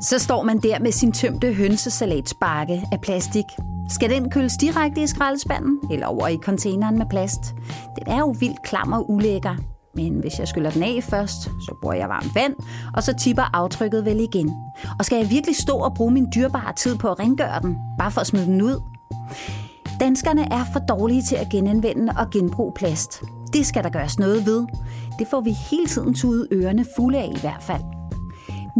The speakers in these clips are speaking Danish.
Så står man der med sin tømte hønsesalatsbakke af plastik. Skal den køles direkte i skraldespanden eller over i containeren med plast? Den er jo vildt klam og ulækker. Men hvis jeg skyller den af først, så bruger jeg varmt vand, og så tipper aftrykket vel igen. Og skal jeg virkelig stå og bruge min dyrbare tid på at rengøre den, bare for at smide den ud? Danskerne er for dårlige til at genanvende og genbruge plast. Det skal der gøres noget ved. Det får vi hele tiden tudet ørerne fulde af i hvert fald.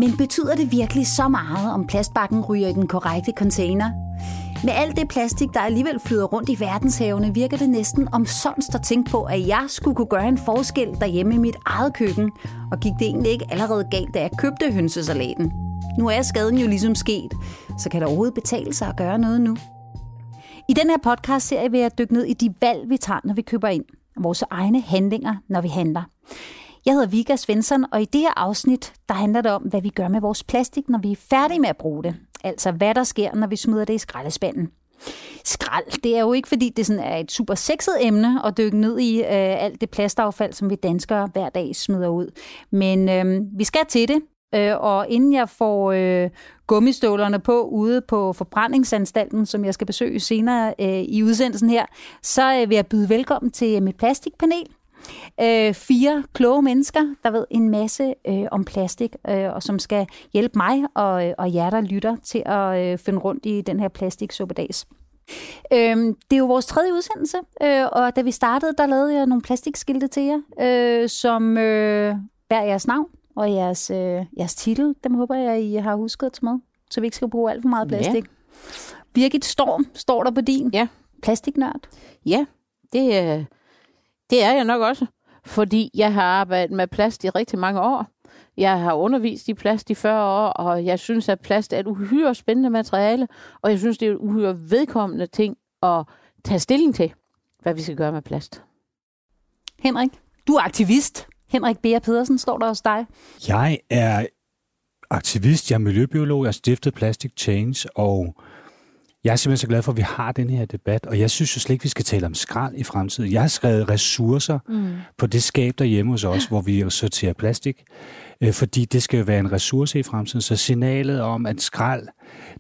Men betyder det virkelig så meget, om plastbakken ryger i den korrekte container? Med alt det plastik, der alligevel flyder rundt i verdenshavene, virker det næsten omsonst at tænke på, at jeg skulle kunne gøre en forskel derhjemme i mit eget køkken. Og gik det egentlig ikke allerede galt, da jeg købte hønsesalaten? Nu er skaden jo ligesom sket, så kan det overhovedet betale sig at gøre noget nu? I den her podcast serie vil jeg dykke ned i de valg, vi tager, når vi køber ind. Vores egne handlinger, når vi handler. Jeg hedder Vika Svensson, og i det her afsnit, der handler det om, hvad vi gør med vores plastik, når vi er færdige med at bruge det. Altså, hvad der sker, når vi smider det i skraldespanden. Skrald, det er jo ikke, fordi det sådan er et super sexet emne at dykke ned i øh, alt det plastaffald, som vi danskere hver dag smider ud. Men øh, vi skal til det, øh, og inden jeg får øh, gummistålerne på ude på forbrændingsanstalten, som jeg skal besøge senere øh, i udsendelsen her, så øh, vil jeg byde velkommen til mit plastikpanel. Øh, fire kloge mennesker, der ved en masse øh, om plastik, øh, og som skal hjælpe mig og, øh, og jer, der lytter, til at øh, finde rundt i den her plastiksuppedags. Øh, det er jo vores tredje udsendelse, øh, og da vi startede, der lavede jeg nogle plastikskilte til jer, øh, som øh, bærer jeres navn og jeres, øh, jeres titel. Dem håber jeg, I har husket at tage med, så vi ikke skal bruge alt for meget plastik. Ja. Birgit Storm står der på din. Ja. Plastiknørd. Ja, det, det er jeg nok også. Fordi jeg har arbejdet med plast i rigtig mange år. Jeg har undervist i plast i 40 år, og jeg synes, at plast er et uhyre spændende materiale, og jeg synes, det er et uhyre vedkommende ting at tage stilling til, hvad vi skal gøre med plast. Henrik, du er aktivist. Henrik Bea Pedersen står der hos dig. Jeg er aktivist, jeg er miljøbiolog, jeg har stiftet Plastic Change, og jeg er simpelthen så glad for, at vi har den her debat, og jeg synes jo slet ikke, vi skal tale om skrald i fremtiden. Jeg har skrevet ressourcer mm. på det skab derhjemme hos os, hvor vi sorterer plastik, øh, fordi det skal jo være en ressource i fremtiden. Så signalet om, at skrald,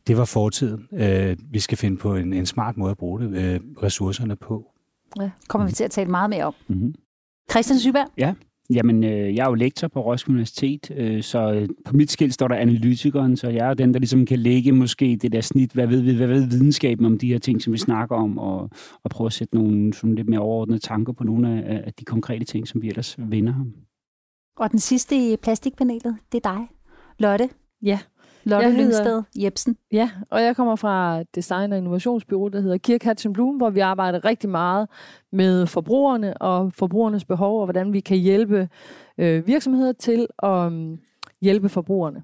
det var fortiden. Øh, vi skal finde på en, en smart måde at bruge det, øh, ressourcerne på. Ja, kommer vi til at tale meget mere om. Mm-hmm. Christian Syberg? Ja, Jamen, øh, jeg er jo lektor på Roskilde Universitet, øh, så øh, på mit skilt står der analytikeren, så jeg er den, der ligesom kan lægge måske det der snit, hvad ved, hvad ved videnskaben om de her ting, som vi snakker om, og, og prøve at sætte nogle sådan lidt mere overordnede tanker på nogle af, af de konkrete ting, som vi ellers vinder ham. Og den sidste i plastikpanelet, det er dig, Lotte. Ja, Lotte jeg Lyngsted Jebsen. Ja, og jeg kommer fra design- og innovationsbyrå, der hedder Kirk Bloom, hvor vi arbejder rigtig meget med forbrugerne og forbrugernes behov, og hvordan vi kan hjælpe øh, virksomheder til at um, hjælpe forbrugerne.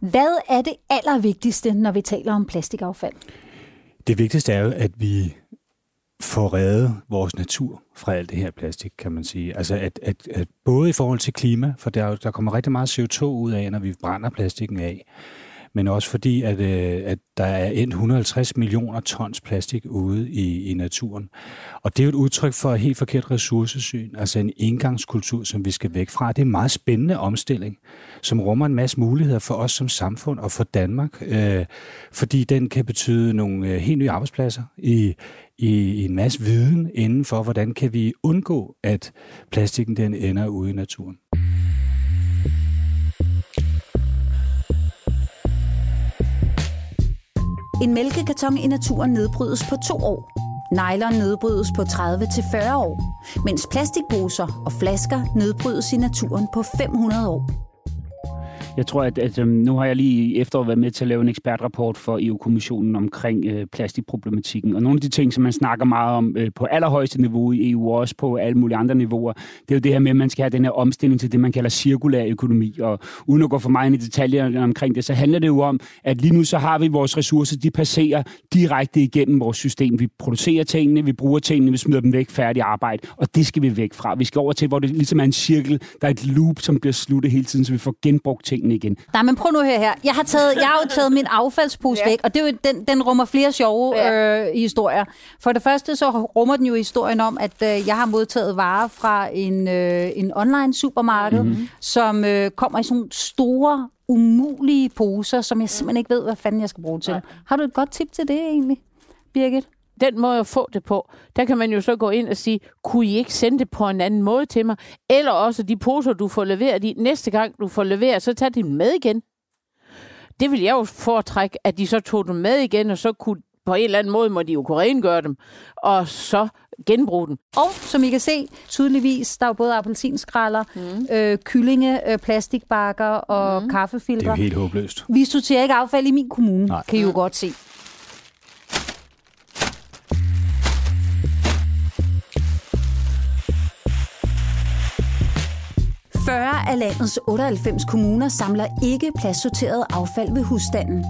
Hvad er det allervigtigste, når vi taler om plastikaffald? Det vigtigste er jo, at vi få reddet vores natur fra alt det her plastik, kan man sige. Altså at, at, at både i forhold til klima, for der, der kommer rigtig meget CO2 ud af, når vi brænder plastikken af, men også fordi, at, øh, at der er endt 150 millioner tons plastik ude i, i naturen. Og det er jo et udtryk for et helt forkert ressourcesyn, altså en indgangskultur, som vi skal væk fra. Det er en meget spændende omstilling, som rummer en masse muligheder for os som samfund og for Danmark, øh, fordi den kan betyde nogle øh, helt nye arbejdspladser i, i, i en masse viden inden for, hvordan kan vi undgå, at plastikken den ender ude i naturen. En mælkekarton i naturen nedbrydes på to år. Nylon nedbrydes på 30-40 år, mens plastikposer og flasker nedbrydes i naturen på 500 år. Jeg tror, at, at øhm, nu har jeg lige efter været med til at lave en ekspertrapport for EU-kommissionen omkring øh, plastikproblematikken. Og nogle af de ting, som man snakker meget om øh, på allerhøjeste niveau i EU, og også på alle mulige andre niveauer, det er jo det her med, at man skal have den her omstilling til det, man kalder cirkulær økonomi. Og uden at gå for meget ind i detaljerne omkring det, så handler det jo om, at lige nu så har vi vores ressourcer, de passerer direkte igennem vores system. Vi producerer tingene, vi bruger tingene, vi smider dem væk, færdig arbejde, og det skal vi væk fra. Vi skal over til, hvor det ligesom er en cirkel, der er et loop, som bliver sluttet hele tiden, så vi får genbrugt ting tingene igen. Nej, men prøv nu høre her. Jeg har, taget, jeg har jo taget min affaldspose ja. væk, og det er jo, den, den rummer flere sjove ja. øh, historier. For det første så rummer den jo historien om, at øh, jeg har modtaget varer fra en, øh, en online supermarked, mm-hmm. som øh, kommer i sådan store umulige poser, som jeg simpelthen ikke ved, hvad fanden jeg skal bruge til. Nej. Har du et godt tip til det egentlig, Birgit? Den måde at få det på, der kan man jo så gå ind og sige, kunne I ikke sende det på en anden måde til mig? Eller også de poser, du får leveret i, næste gang du får leveret, så tag dem med igen. Det vil jeg jo foretrække, at de så tog dem med igen, og så kunne på en eller anden måde, må de jo kunne rengøre dem, og så genbruge dem. Og som I kan se, tydeligvis, der er jo både appelsinskralder, mm. øh, kyllinge, øh, plastikbakker og mm. Det er kaffefiltre. jo helt håbløst. Vi sorterer ikke affald i min kommune, Nej. kan I jo godt se. Fyrre af landets 98 kommuner samler ikke plastsorteret affald ved husstanden.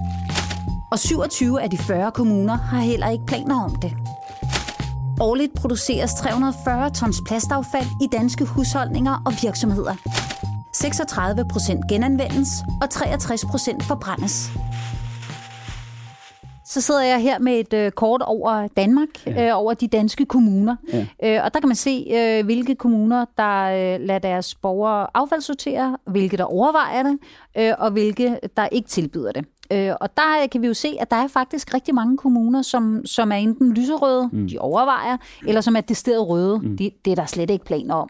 Og 27 af de 40 kommuner har heller ikke planer om det. Årligt produceres 340 tons plastaffald i danske husholdninger og virksomheder. 36 procent genanvendes, og 63 procent forbrændes. Så sidder jeg her med et øh, kort over Danmark, ja. øh, over de danske kommuner. Ja. Øh, og der kan man se, øh, hvilke kommuner, der øh, lader deres borgere affaldssortere, hvilke der overvejer det, øh, og hvilke der ikke tilbyder det. Øh, og der øh, kan vi jo se, at der er faktisk rigtig mange kommuner, som, som er enten lyserøde, mm. de overvejer, eller som er decideret røde. Mm. Det, det er der slet ikke planer om.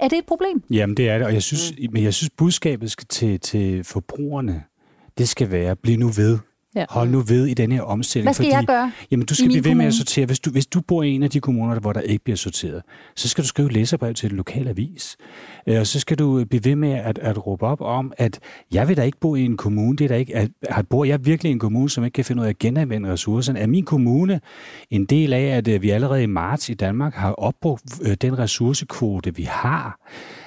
Er det et problem? Jamen, det er det, og jeg synes, mm. men jeg synes budskabet skal til, til forbrugerne, det skal være, bliv nu ved. Ja. Hold nu ved i den her omstilling. Hvad skal fordi, jeg gøre Jamen, du skal blive ved med at kommune? sortere. Hvis du, hvis du bor i en af de kommuner, hvor der ikke bliver sorteret, så skal du skrive læserbrev til den lokale avis. Øh, Og så skal du blive ved med at, at råbe op om, at jeg vil da ikke bo i en kommune, det er der ikke, at, at bor jeg virkelig i en kommune, som ikke kan finde ud af at genanvende ressourcerne? Er min kommune en del af, at øh, vi allerede i marts i Danmark har opbrugt øh, den ressourcekvote, vi har?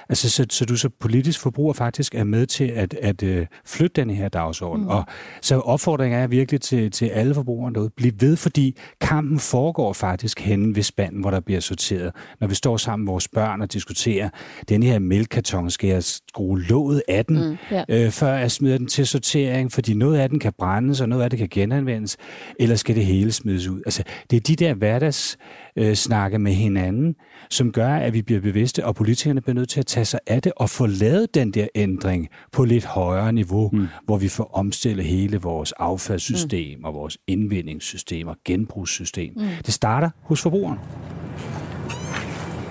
Altså, så, så du så politisk forbruger faktisk er med til at, at øh, flytte den her dagsorden. Mm. Og så opfordringen er virkelig til, til alle forbrugere derude. Bliv ved, fordi kampen foregår faktisk henne ved spanden, hvor der bliver sorteret. Når vi står sammen med vores børn og diskuterer, den her mælkekarton, skal jeg skrue låget af den, mm. Ja. øh, før jeg smider den til sortering, fordi noget af den kan brændes, og noget af det kan genanvendes, eller skal det hele smides ud? Altså, det er de der hverdags øh, snakke med hinanden, som gør, at vi bliver bevidste, og politikerne bliver nødt til at tage sig af det og få lavet den der ændring på lidt højere niveau, mm. hvor vi får omstillet hele vores affaldssystem mm. og vores indvindingssystem og genbrugssystem. Mm. Det starter hos forbrugeren.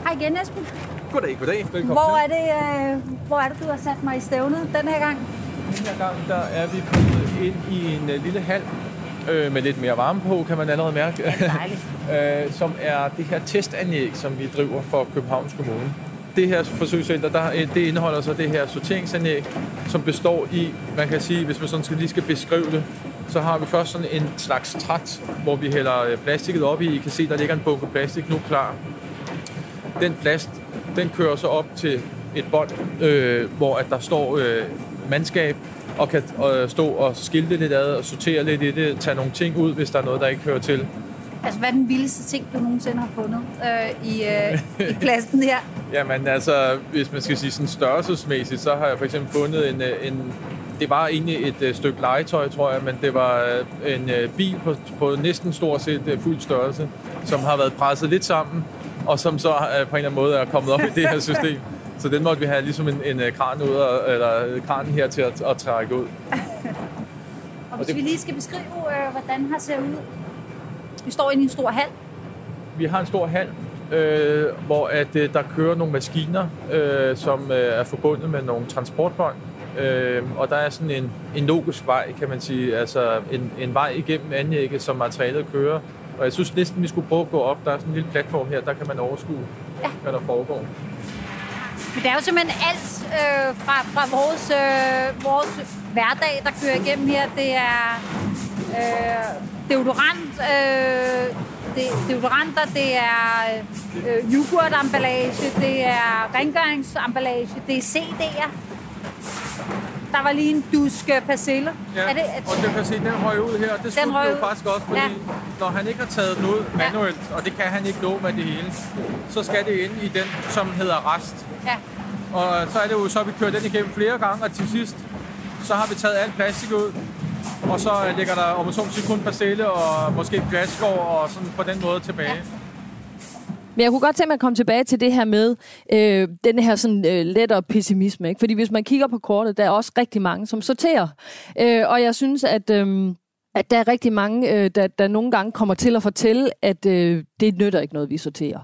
Hej igen, Esben. Goddag, goddag. Velkommen Hvor er, det, øh, hvor er det, du har sat mig i stævnet den her gang? Den her gang der er vi kommet ind i en uh, lille hal øh, med lidt mere varme på, kan man allerede mærke. øh, som er det her testanlæg, som vi driver for Københavns Kommune. Det her forsøgscenter, der, øh, det indeholder så det her sorteringsanlæg, som består i, man kan sige, hvis man sådan skal, lige skal beskrive det, så har vi først sådan en slags træt, hvor vi hælder øh, plastikket op i. I kan se, der ligger en bunke plastik nu klar. Den plast, den kører så op til et bånd, øh, hvor at der står øh, mandskab og kan øh, stå og skilte lidt ad og sortere lidt i det, tage nogle ting ud, hvis der er noget, der ikke hører til. Altså, hvad er den vildeste ting, du nogensinde har fundet øh, i, øh, i plasten her? Jamen altså, hvis man skal sige sådan størrelsesmæssigt, så har jeg for eksempel fundet en, øh, en det var egentlig et øh, stykke legetøj, tror jeg, men det var øh, en øh, bil på, på næsten stort set øh, fuld størrelse, som har været presset lidt sammen, og som så øh, på en eller anden måde er kommet op i det her system. Så den måtte vi have ligesom en, en øh, kran ud, og, eller øh, kranen her til at, at trække ud. Og hvis det- vi lige skal beskrive, øh, hvordan her ser ud. Vi står inde i en stor hal. Vi har en stor hal, øh, hvor at, øh, der kører nogle maskiner, øh, som øh, er forbundet med nogle transportbånd. Øh, og der er sådan en, en logisk vej, kan man sige, altså en, en vej igennem anlægget, som materialet kører. Og jeg synes næsten, vi skulle prøve at gå op. Der er sådan en lille platform her, der kan man overskue, Ja. hvad der foregår. Men det er jo simpelthen alt øh, fra, fra vores, øh, vores hverdag, der kører igennem her. Det er øh, deodorant, øh, det, deodoranter, det er øh, yoghurtemballage, det er rengøringsemballage, det er CD'er. Der var lige en duske persille. Er det, er, og du kan se, den røg ud her. Det skulle røg jo ud. faktisk også, fordi Ja. når han ikke har taget den ud manuelt, og det kan han ikke nå med det hele, så skal det ind i den, som hedder rest. ja. Og så er det jo så, at vi kører den igennem flere gange, og til sidst, så har vi taget alt plastik ud. Og så øh, ligger der om så må kun persille og måske glasskår og sådan på den måde tilbage. Men jeg kunne godt tænke mig at komme tilbage til det her med øh, den her sådan øh, lettere pessimisme. Ikke? Fordi hvis man kigger på kortet, der er også rigtig mange, som sorterer. Øh, og jeg synes, at... Øh, at der er rigtig mange, øh, der, der nogle gange kommer til at fortælle, at øh, det nytter ikke noget, vi sorterer.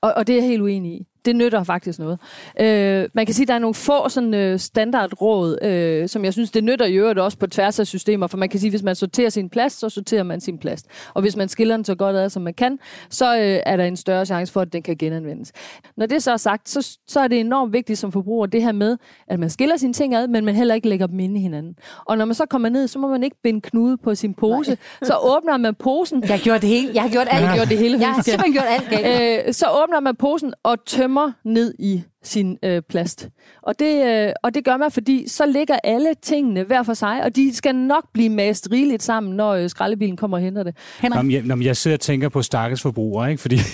Og, og det er jeg helt uenig i det nytter faktisk noget. Øh, man kan sige, at der er nogle få sådan, øh, standardråd, øh, som jeg synes, det nytter i øvrigt også på tværs af systemer, for man kan sige, at hvis man sorterer sin plast, så sorterer man sin plast. Og hvis man skiller den så godt ad, som man kan, så øh, er der en større chance for, at den kan genanvendes. Når det så er sagt, så, så er det enormt vigtigt som forbruger, det her med, at man skiller sine ting ad, men man heller ikke lægger dem inde i hinanden. Og når man så kommer ned, så må man ikke binde knude på sin pose. Nej. Så åbner man posen. Jeg har gjort det hele. Jeg har gjort alt. Jeg har gjort det hele. Jeg har simpelthen gjort alt galt. Øh, så åbner man posen og tømmer tømmer ned i sin øh, plast. Og det, øh, og det gør man, fordi så ligger alle tingene hver for sig, og de skal nok blive mast rigeligt sammen, når øh, skraldebilen kommer og henter det. Henrik? jeg, når jeg sidder og tænker på stakkels forbrugere, ikke? fordi... det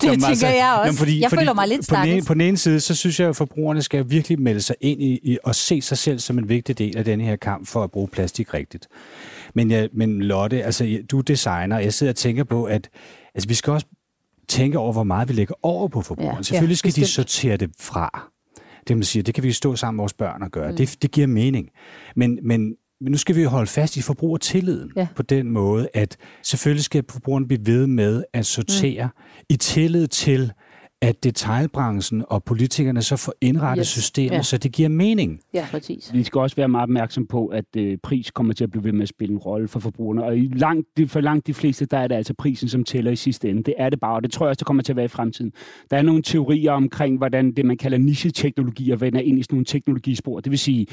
tænker altså, jeg også. Jamen, fordi, jeg fordi, føler mig lidt stakkels. På den, ene, på den ene side, så synes jeg, at forbrugerne skal virkelig melde sig ind i, i og se sig selv som en vigtig del af den her kamp for at bruge plastik rigtigt. Men, jeg, men Lotte, altså, du er designer, og jeg sidder og tænker på, at altså, vi skal også tænke over, hvor meget vi lægger over på forbrugeren. Ja, Selvfølgelig skal ja, de sortere det fra. Det, man siger, det kan vi stå sammen med vores børn og gøre. Mm. Det, det giver mening. Men, men men nu skal vi holde fast i forbrugertilliden ja. på den måde, at selvfølgelig skal forbrugeren blive ved med at sortere mm. i tillid til, at detaljbranchen og politikerne så får indrettet yes. systemet, ja. så det giver mening. Ja, præcis. Vi skal også være meget opmærksom på, at øh, pris kommer til at blive ved med at spille en rolle for forbrugerne. Og i langt, for langt de fleste, der er det altså prisen, som tæller i sidste ende. Det er det bare, og det tror jeg også, det kommer til at være i fremtiden. Der er nogle teorier omkring, hvordan det, man kalder niche-teknologier, vender ind i sådan nogle teknologispor. Det vil sige,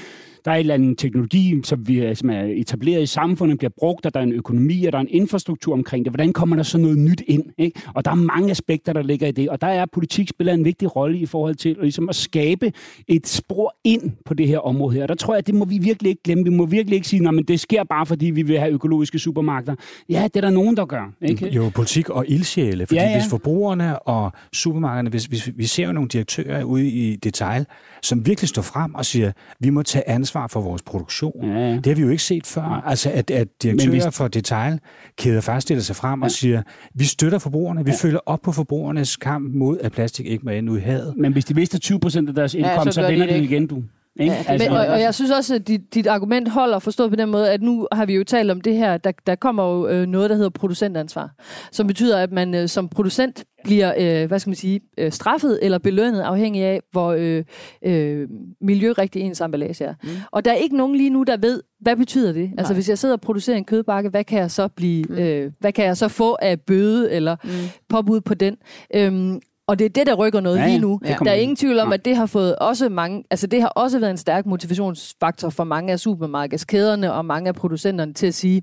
der er en eller anden teknologi, som, vi, som er etableret i samfundet, bliver brugt, og der er en økonomi, og der er en infrastruktur omkring det. Hvordan kommer der så noget nyt ind? Ikke? Og der er mange aspekter, der ligger i det, og der er politik spiller en vigtig rolle i forhold til ligesom at skabe et spor ind på det her område her. Der tror jeg, det må vi virkelig ikke glemme. Vi må virkelig ikke sige, at det sker bare, fordi vi vil have økologiske supermarkeder. Ja, det er der nogen, der gør. Ikke? Jo, politik og ildsjæle. Fordi ja, ja. hvis forbrugerne og supermarkederne, hvis, hvis vi ser jo nogle direktører ude i detail, som virkelig står frem og siger, vi må tage ansvar for vores produktion. Ja, ja. Det har vi jo ikke set før. Altså, at, at direktører hvis... for detailkæder faktisk stiller sig frem ja. og siger, vi støtter forbrugerne, vi ja. følger op på forbrugernes kamp mod, at plastik ikke må ende ud i havet. Men hvis de mister 20 procent af deres indkomst, ja, så, så vender de det igen, du. Ikke? Ja, altså, men, og, og jeg synes også, at dit, dit argument holder forstået på den måde, at nu har vi jo talt om det her, der, der kommer jo øh, noget, der hedder producentansvar, som betyder, at man øh, som producent bliver, øh, hvad skal man sige, øh, straffet eller belønnet afhængig af, hvor øh, øh, miljørigtig ens emballage er. Mm. Og der er ikke nogen lige nu, der ved, hvad betyder det? Altså, Nej. Altså hvis jeg sidder og producerer en kødbakke, hvad kan jeg så blive, mm. øh, hvad kan jeg så få af bøde eller mm. påbud på den? Øhm, og det er det, der rykker noget ja, lige nu. Ja. Der er ingen tvivl om, at det har fået også mange, altså det har også været en stærk motivationsfaktor for mange af supermarkedskæderne og mange af producenterne til at sige,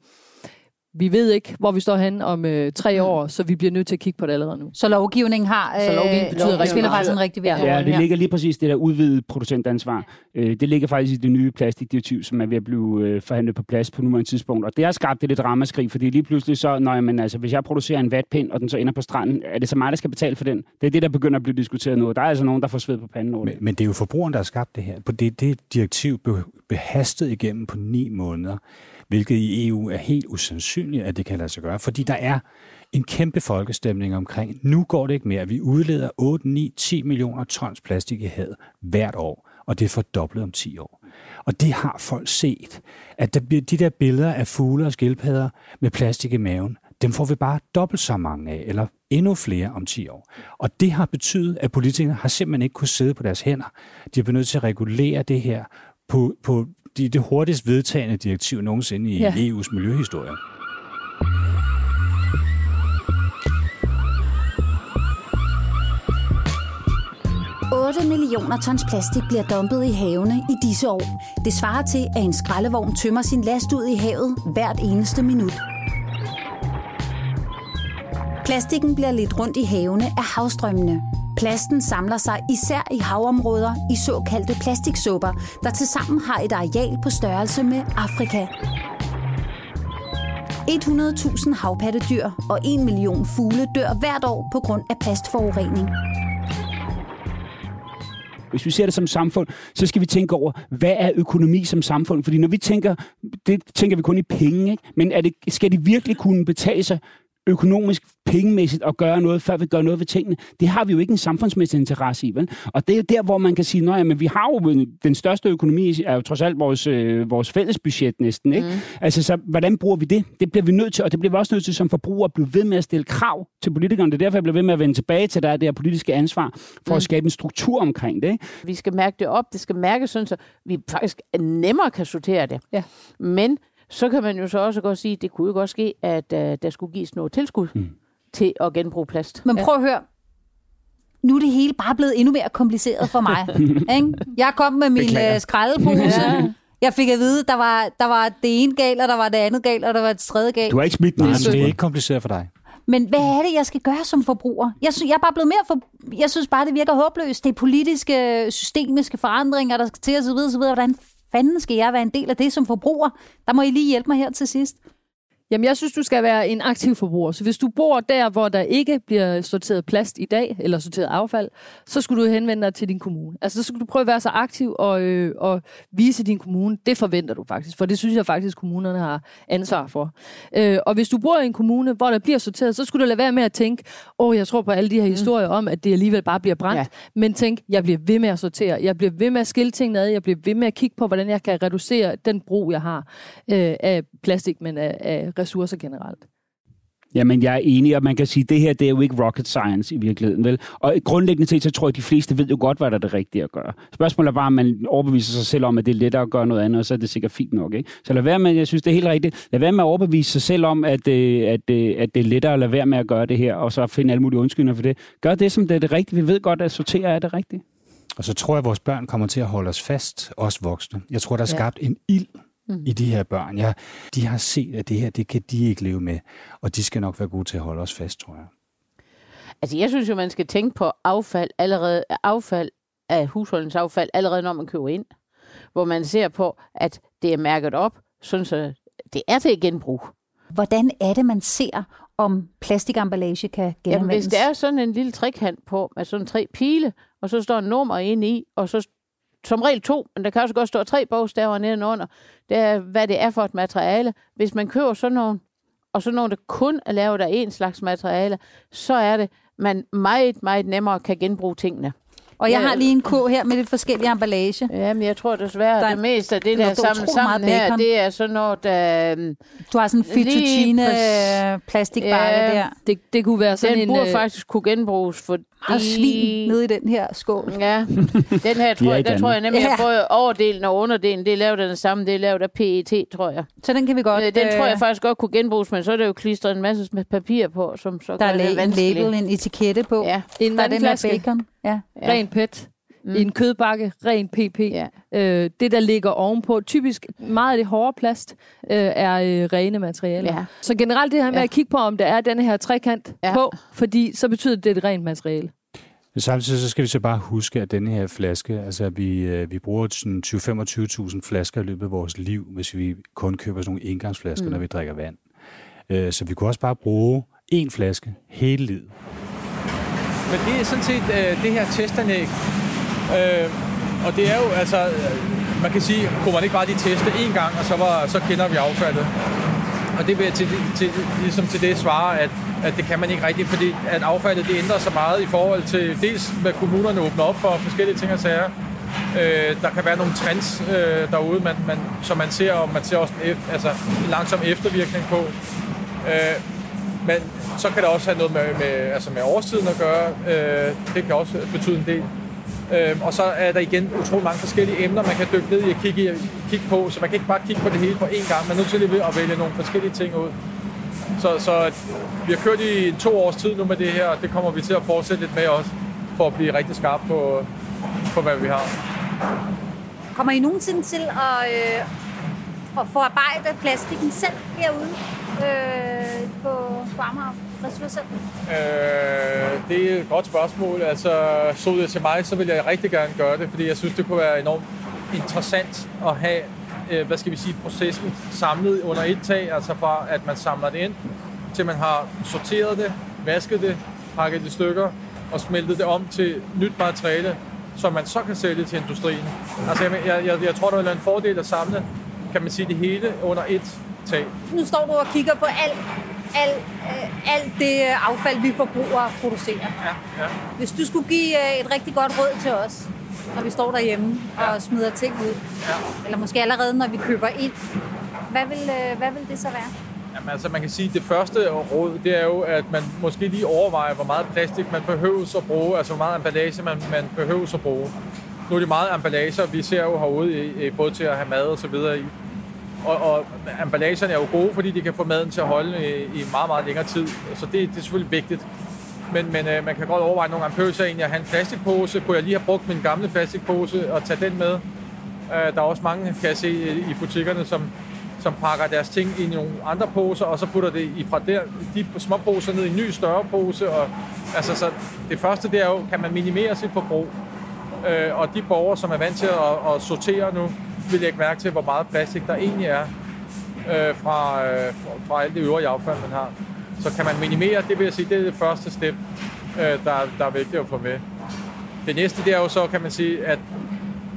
vi ved ikke, hvor vi står hen om øh, tre mm. år, så vi bliver nødt til at kigge på det allerede nu. Så lovgivningen har øh, så lovgivningen betyder lovgivningen spiller faktisk en rigtig vigtig Ja, det ligger lige præcis det der udvidet producentansvar. Øh, det ligger faktisk i det nye plastikdirektiv, som er ved at blive øh, forhandlet på plads på nuværende tidspunkt. Og det har skabt det lidt ramaskrig, fordi lige pludselig så, når jamen, altså, hvis jeg producerer en vatpind, og den så ender på stranden, er det så mig, der skal betale for den? Det er det, der begynder at blive diskuteret nu. Der er altså nogen, der får sved på panden over det. Men, men det er jo forbrugeren, der har skabt det her. Det, det direktiv blev behastet igennem på ni måneder hvilket i EU er helt usandsynligt, at det kan lade sig gøre, fordi der er en kæmpe folkestemning omkring, nu går det ikke mere. Vi udleder 8, 9, 10 millioner tons plastik i havet hvert år, og det er fordoblet om 10 år. Og det har folk set, at der bliver de der billeder af fugle og skildpadder med plastik i maven, dem får vi bare dobbelt så mange af, eller endnu flere om 10 år. Og det har betydet, at politikerne har simpelthen ikke kunne sidde på deres hænder. De er nødt til at regulere det her på, på det, det hurtigst vedtagende direktiv nogensinde i ja. EU's miljøhistorie. millioner tons plastik bliver dumpet i havene i disse år. Det svarer til, at en skraldevogn tømmer sin last ud i havet hvert eneste minut. Plastikken bliver lidt rundt i havene af havstrømmene. Plasten samler sig især i havområder i såkaldte plastiksupper, der tilsammen har et areal på størrelse med Afrika. 100.000 havpattedyr og 1 million fugle dør hvert år på grund af plastforurening. Hvis vi ser det som samfund, så skal vi tænke over, hvad er økonomi som samfund? Fordi når vi tænker, det tænker vi kun i penge, ikke? men er det, skal det virkelig kunne betale sig økonomisk, pengemæssigt at gøre noget, før vi gør noget ved tingene. Det har vi jo ikke en samfundsmæssig interesse i, vel? Og det er jo der, hvor man kan sige, at vi har jo den største økonomi, er jo trods alt vores, øh, vores fælles budget næsten, ikke? Mm. Altså, så hvordan bruger vi det? Det bliver vi nødt til, og det bliver vi også nødt til som forbrugere at blive ved med at stille krav til politikerne. Det er derfor, jeg bliver ved med at vende tilbage til, der er det her politiske ansvar for mm. at skabe en struktur omkring det, ikke? Vi skal mærke det op, det skal mærkes sådan, så vi faktisk nemmere kan sortere det. Ja. Men så kan man jo så også godt sige, at det kunne jo godt ske, at uh, der skulle gives noget tilskud mm. til at genbruge plast. Men prøv at høre. Nu er det hele bare blevet endnu mere kompliceret for mig. ikke? Jeg kom med min uh, skraldepose. ja. Jeg fik at vide, der var, der var det ene galt, og der var det andet galt, og der var et tredje galt. Du har ikke smidt Nej, det er ikke kompliceret for dig. Men hvad er det, jeg skal gøre som forbruger? Jeg, synes, jeg er bare blevet mere for... Jeg synes bare, det virker håbløst. Det er politiske, systemiske forandringer, der skal til osv. osv. Hvordan fanden skal jeg være en del af det som forbruger? Der må I lige hjælpe mig her til sidst. Jamen, jeg synes, du skal være en aktiv forbruger. Så hvis du bor der, hvor der ikke bliver sorteret plast i dag, eller sorteret affald, så skulle du henvende dig til din kommune. Altså, så skulle du prøve at være så aktiv og, øh, og vise din kommune. Det forventer du faktisk, for det synes jeg faktisk, kommunerne har ansvar for. Øh, og hvis du bor i en kommune, hvor der bliver sorteret, så skulle du lade være med at tænke, åh, oh, jeg tror på alle de her mm. historier om, at det alligevel bare bliver brændt. Ja. Men tænk, jeg bliver ved med at sortere. Jeg bliver ved med at skille tingene ad. Jeg bliver ved med at kigge på, hvordan jeg kan reducere den brug, jeg har øh, af plastik, men af, af ressourcer generelt. Jamen, jeg er enig, og man kan sige, at det her det er jo ikke rocket science i virkeligheden, vel? Og grundlæggende set, så tror jeg, at de fleste ved jo godt, hvad der er det rigtige at gøre. Spørgsmålet er bare, om man overbeviser sig selv om, at det er lettere at gøre noget andet, og så er det sikkert fint nok, ikke? Så lad være med, jeg synes, det er helt rigtigt, lad være med at overbevise sig selv om, at, øh, at, øh, at det er lettere at lade være med at gøre det her, og så finde alle mulige undskyldninger for det. Gør det, som det er det rigtige. Vi ved godt, at sortere er det rigtige. Og så tror jeg, at vores børn kommer til at holde os fast, os voksne. Jeg tror, der er skabt ja. en ild mm. i de her børn. Ja, de har set, at det her, det kan de ikke leve med, og de skal nok være gode til at holde os fast, tror jeg. Altså, jeg synes jo, man skal tænke på affald allerede, affald af husholdningsaffald allerede, når man køber ind. Hvor man ser på, at det er mærket op, sådan så det er til genbrug. Hvordan er det, man ser, om plastikemballage kan genanvendes? Jamen, hvis det er sådan en lille trekant på, med sådan tre pile, og så står en nummer inde i, og så som regel to, men der kan også godt stå tre bogstaver nedenunder. Det er, hvad det er for et materiale. Hvis man køber sådan nogle, og sådan nogle, der kun er lavet af en slags materiale, så er det, man meget, meget nemmere kan genbruge tingene. Og jeg har lige en kur her med lidt forskellige emballage. Ja, men jeg tror desværre, at det meste af det der sammen, sammen her, det er sådan noget, der... Øhm, du har sådan en fettuccine plastikbakke ja, der. Det, det kunne være sådan den en... Den burde øh, faktisk kunne genbruges, for har svin nede i den her skål. Ja, den her tror, jeg, der tror jeg nemlig, at både overdelen og underdelen, det er lavet af den samme, det er lavet af PET, tror jeg. Så den kan vi godt... Den øh, tror jeg faktisk godt kunne genbruges, men så er det jo klistret en masse med papir på, som så der er det en label, en etikette på. Ja. En der er den her bacon. Ja. Ren pet. Mm. I en kødbakke, ren PP. Ja. Øh, det, der ligger ovenpå, typisk meget af det hårde plast, øh, er øh, rene materialer. Ja. Så generelt det her med ja. at kigge på, om der er den her trekant ja. på, fordi så betyder det, at det er et rent materiale. Samtidig så skal vi så bare huske, at denne her flaske, altså vi, øh, vi bruger sådan 20-25.000 flasker i løbet af vores liv, hvis vi kun køber sådan nogle engangsflasker, mm. når vi drikker vand. Øh, så vi kunne også bare bruge én flaske hele livet. Men det er sådan set øh, det her testanlæg. Øh, og det er jo altså, man kan sige, kunne man ikke bare lige teste én gang, og så, var, så kender vi affaldet. Og det vil til, til, ligesom til det svare, at, at det kan man ikke rigtigt, fordi at affaldet det ændrer sig meget i forhold til dels, hvad kommunerne åbner op for forskellige ting og sager. Øh, der kan være nogle trends øh, derude, man, man, som man ser, og man ser også en, efter, altså, en langsom eftervirkning på. Øh, men så kan det også have noget med, med, altså med årstiden at gøre. Øh, det kan også betyde en del. Øh, og så er der igen utrolig mange forskellige emner, man kan dykke ned i og kigge, i, kigge på, så man kan ikke bare kigge på det hele på én gang. Man er nødt til at vælge nogle forskellige ting ud. Så, så vi har kørt i to års tid nu med det her, og det kommer vi til at fortsætte lidt med også, for at blive rigtig skarpe på, på hvad vi har. Kommer I nogensinde til at, øh, at forarbejde plastikken selv herude øh, på, på Amager? Ressourcecenter? Øh, det er et godt spørgsmål. Altså, så det til mig, så vil jeg rigtig gerne gøre det, fordi jeg synes, det kunne være enormt interessant at have, øh, hvad skal vi sige, processen samlet under et tag, altså fra at man samler det ind, til man har sorteret det, vasket det, pakket det i stykker og smeltet det om til nyt materiale, som man så kan sælge til industrien. Altså, jeg, jeg, jeg, jeg tror, der er en fordel at samle, kan man sige, det hele under et tag. Nu står du og kigger på alt al, øh, alt det affald, vi forbrugere producerer. Ja, ja. Hvis du skulle give øh, et rigtig godt råd til os, når vi står derhjemme ja. og smider ting ud, Ja. eller måske allerede når vi køber ind, hvad vil, øh, hvad vil det så være? Jamen, altså, man kan sige, at det første råd, det er jo, at man måske lige overvejer, hvor meget plastik man behøver at bruge, altså hvor meget emballage man, man behøver at bruge. Nu er det meget emballager, vi ser jo herude, i, både til at have mad og så videre i. Og, og emballagerne er jo gode, fordi de kan få maden til at holde i, i meget, meget længere tid. Så det, det er selvfølgelig vigtigt. Men, men øh, man kan godt overveje nogle gange, behøver egentlig at have en plastikpose? Kunne jeg lige have brugt min gamle plastikpose og tage den med? Øh, der er også mange, kan jeg se i i butikkerne, som, som pakker deres ting i nogle andre poser, og så putter det i fra der, de små poser ned i en ny større pose. Og, altså, så det første det er jo, kan man minimere sit forbrug? Øh, og de borgere, som er vant til at, at sortere nu, vil lægge mærke til, hvor meget plastik der egentlig er øh, fra, øh, fra, alt det øvrige affald, man har. Så kan man minimere, det vil jeg sige, det er det første step, øh, der, der er vigtigt at få med. Det næste, det er jo så, kan man sige, at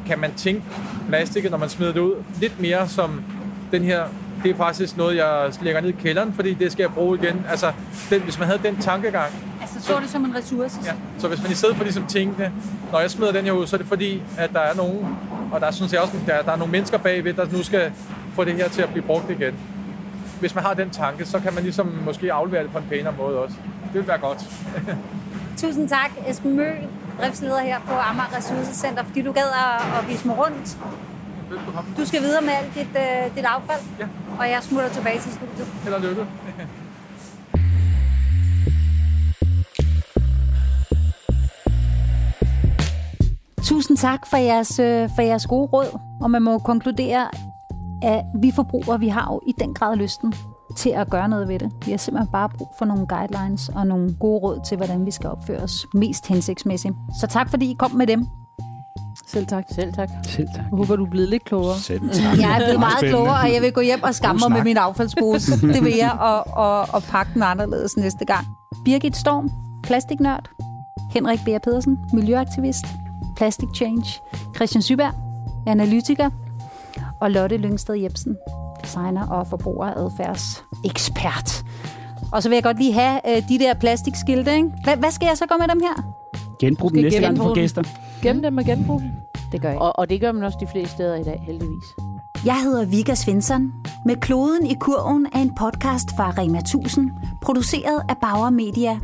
kan man tænke plastikket, når man smider det ud, lidt mere som den her, det er faktisk noget, jeg lægger ned i kælderen, fordi det skal jeg bruge igen. Altså, den, hvis man havde den tankegang, Altså, så er det som en ressource. Ja. Så hvis man i stedet for ligesom tænkte, når jeg smider den her ud, så er det fordi, at der er nogen, og der synes jeg også, der, der er nogle mennesker bagved, der nu skal få det her til at blive brugt igen. Hvis man har den tanke, så kan man ligesom måske aflevere det på en pænere måde også. Det vil være godt. Tusind tak, Esben Mø, driftsleder her på Amager Ressourcecenter, fordi du gad at, at vise mig rundt. Velbekomme. Du skal videre med alt dit, uh, dit affald, Ja. Og jeg smutter tilbage til studiet. Held og lykke. Tusind tak for jeres, øh, for jeres gode råd, og man må konkludere, at vi forbrugere, vi har jo i den grad lysten til at gøre noget ved det. Vi har simpelthen bare brug for nogle guidelines og nogle gode råd til, hvordan vi skal opføre os mest hensigtsmæssigt. Så tak, fordi I kom med dem. Selv tak. Selv tak. Selv tak. Jeg håber, du er blevet lidt klogere. Selv tak. Jeg er blevet meget Spændende. klogere, og jeg vil gå hjem og skamme mig med min affaldspose. Det vil jeg, og, og, og pakke den anderledes næste gang. Birgit Storm, plastiknørd. Henrik B. Pedersen, miljøaktivist. Plastic Change. Christian Syberg, analytiker. Og Lotte Lyngsted Jebsen, designer og forbrugeradfærdsekspert. Og så vil jeg godt lige have øh, de der plastikskilte, ikke? Hvad, hvad skal jeg så gøre med dem her? Genbrug Skal næste gang, du genbruge får den. gæster. Gem dem og genbrug. Det gør jeg. Og, og det gør man også de fleste steder i dag, heldigvis. Jeg hedder Vika Svensson. Med kloden i kurven er en podcast fra Rema 1000, produceret af Bauer Media.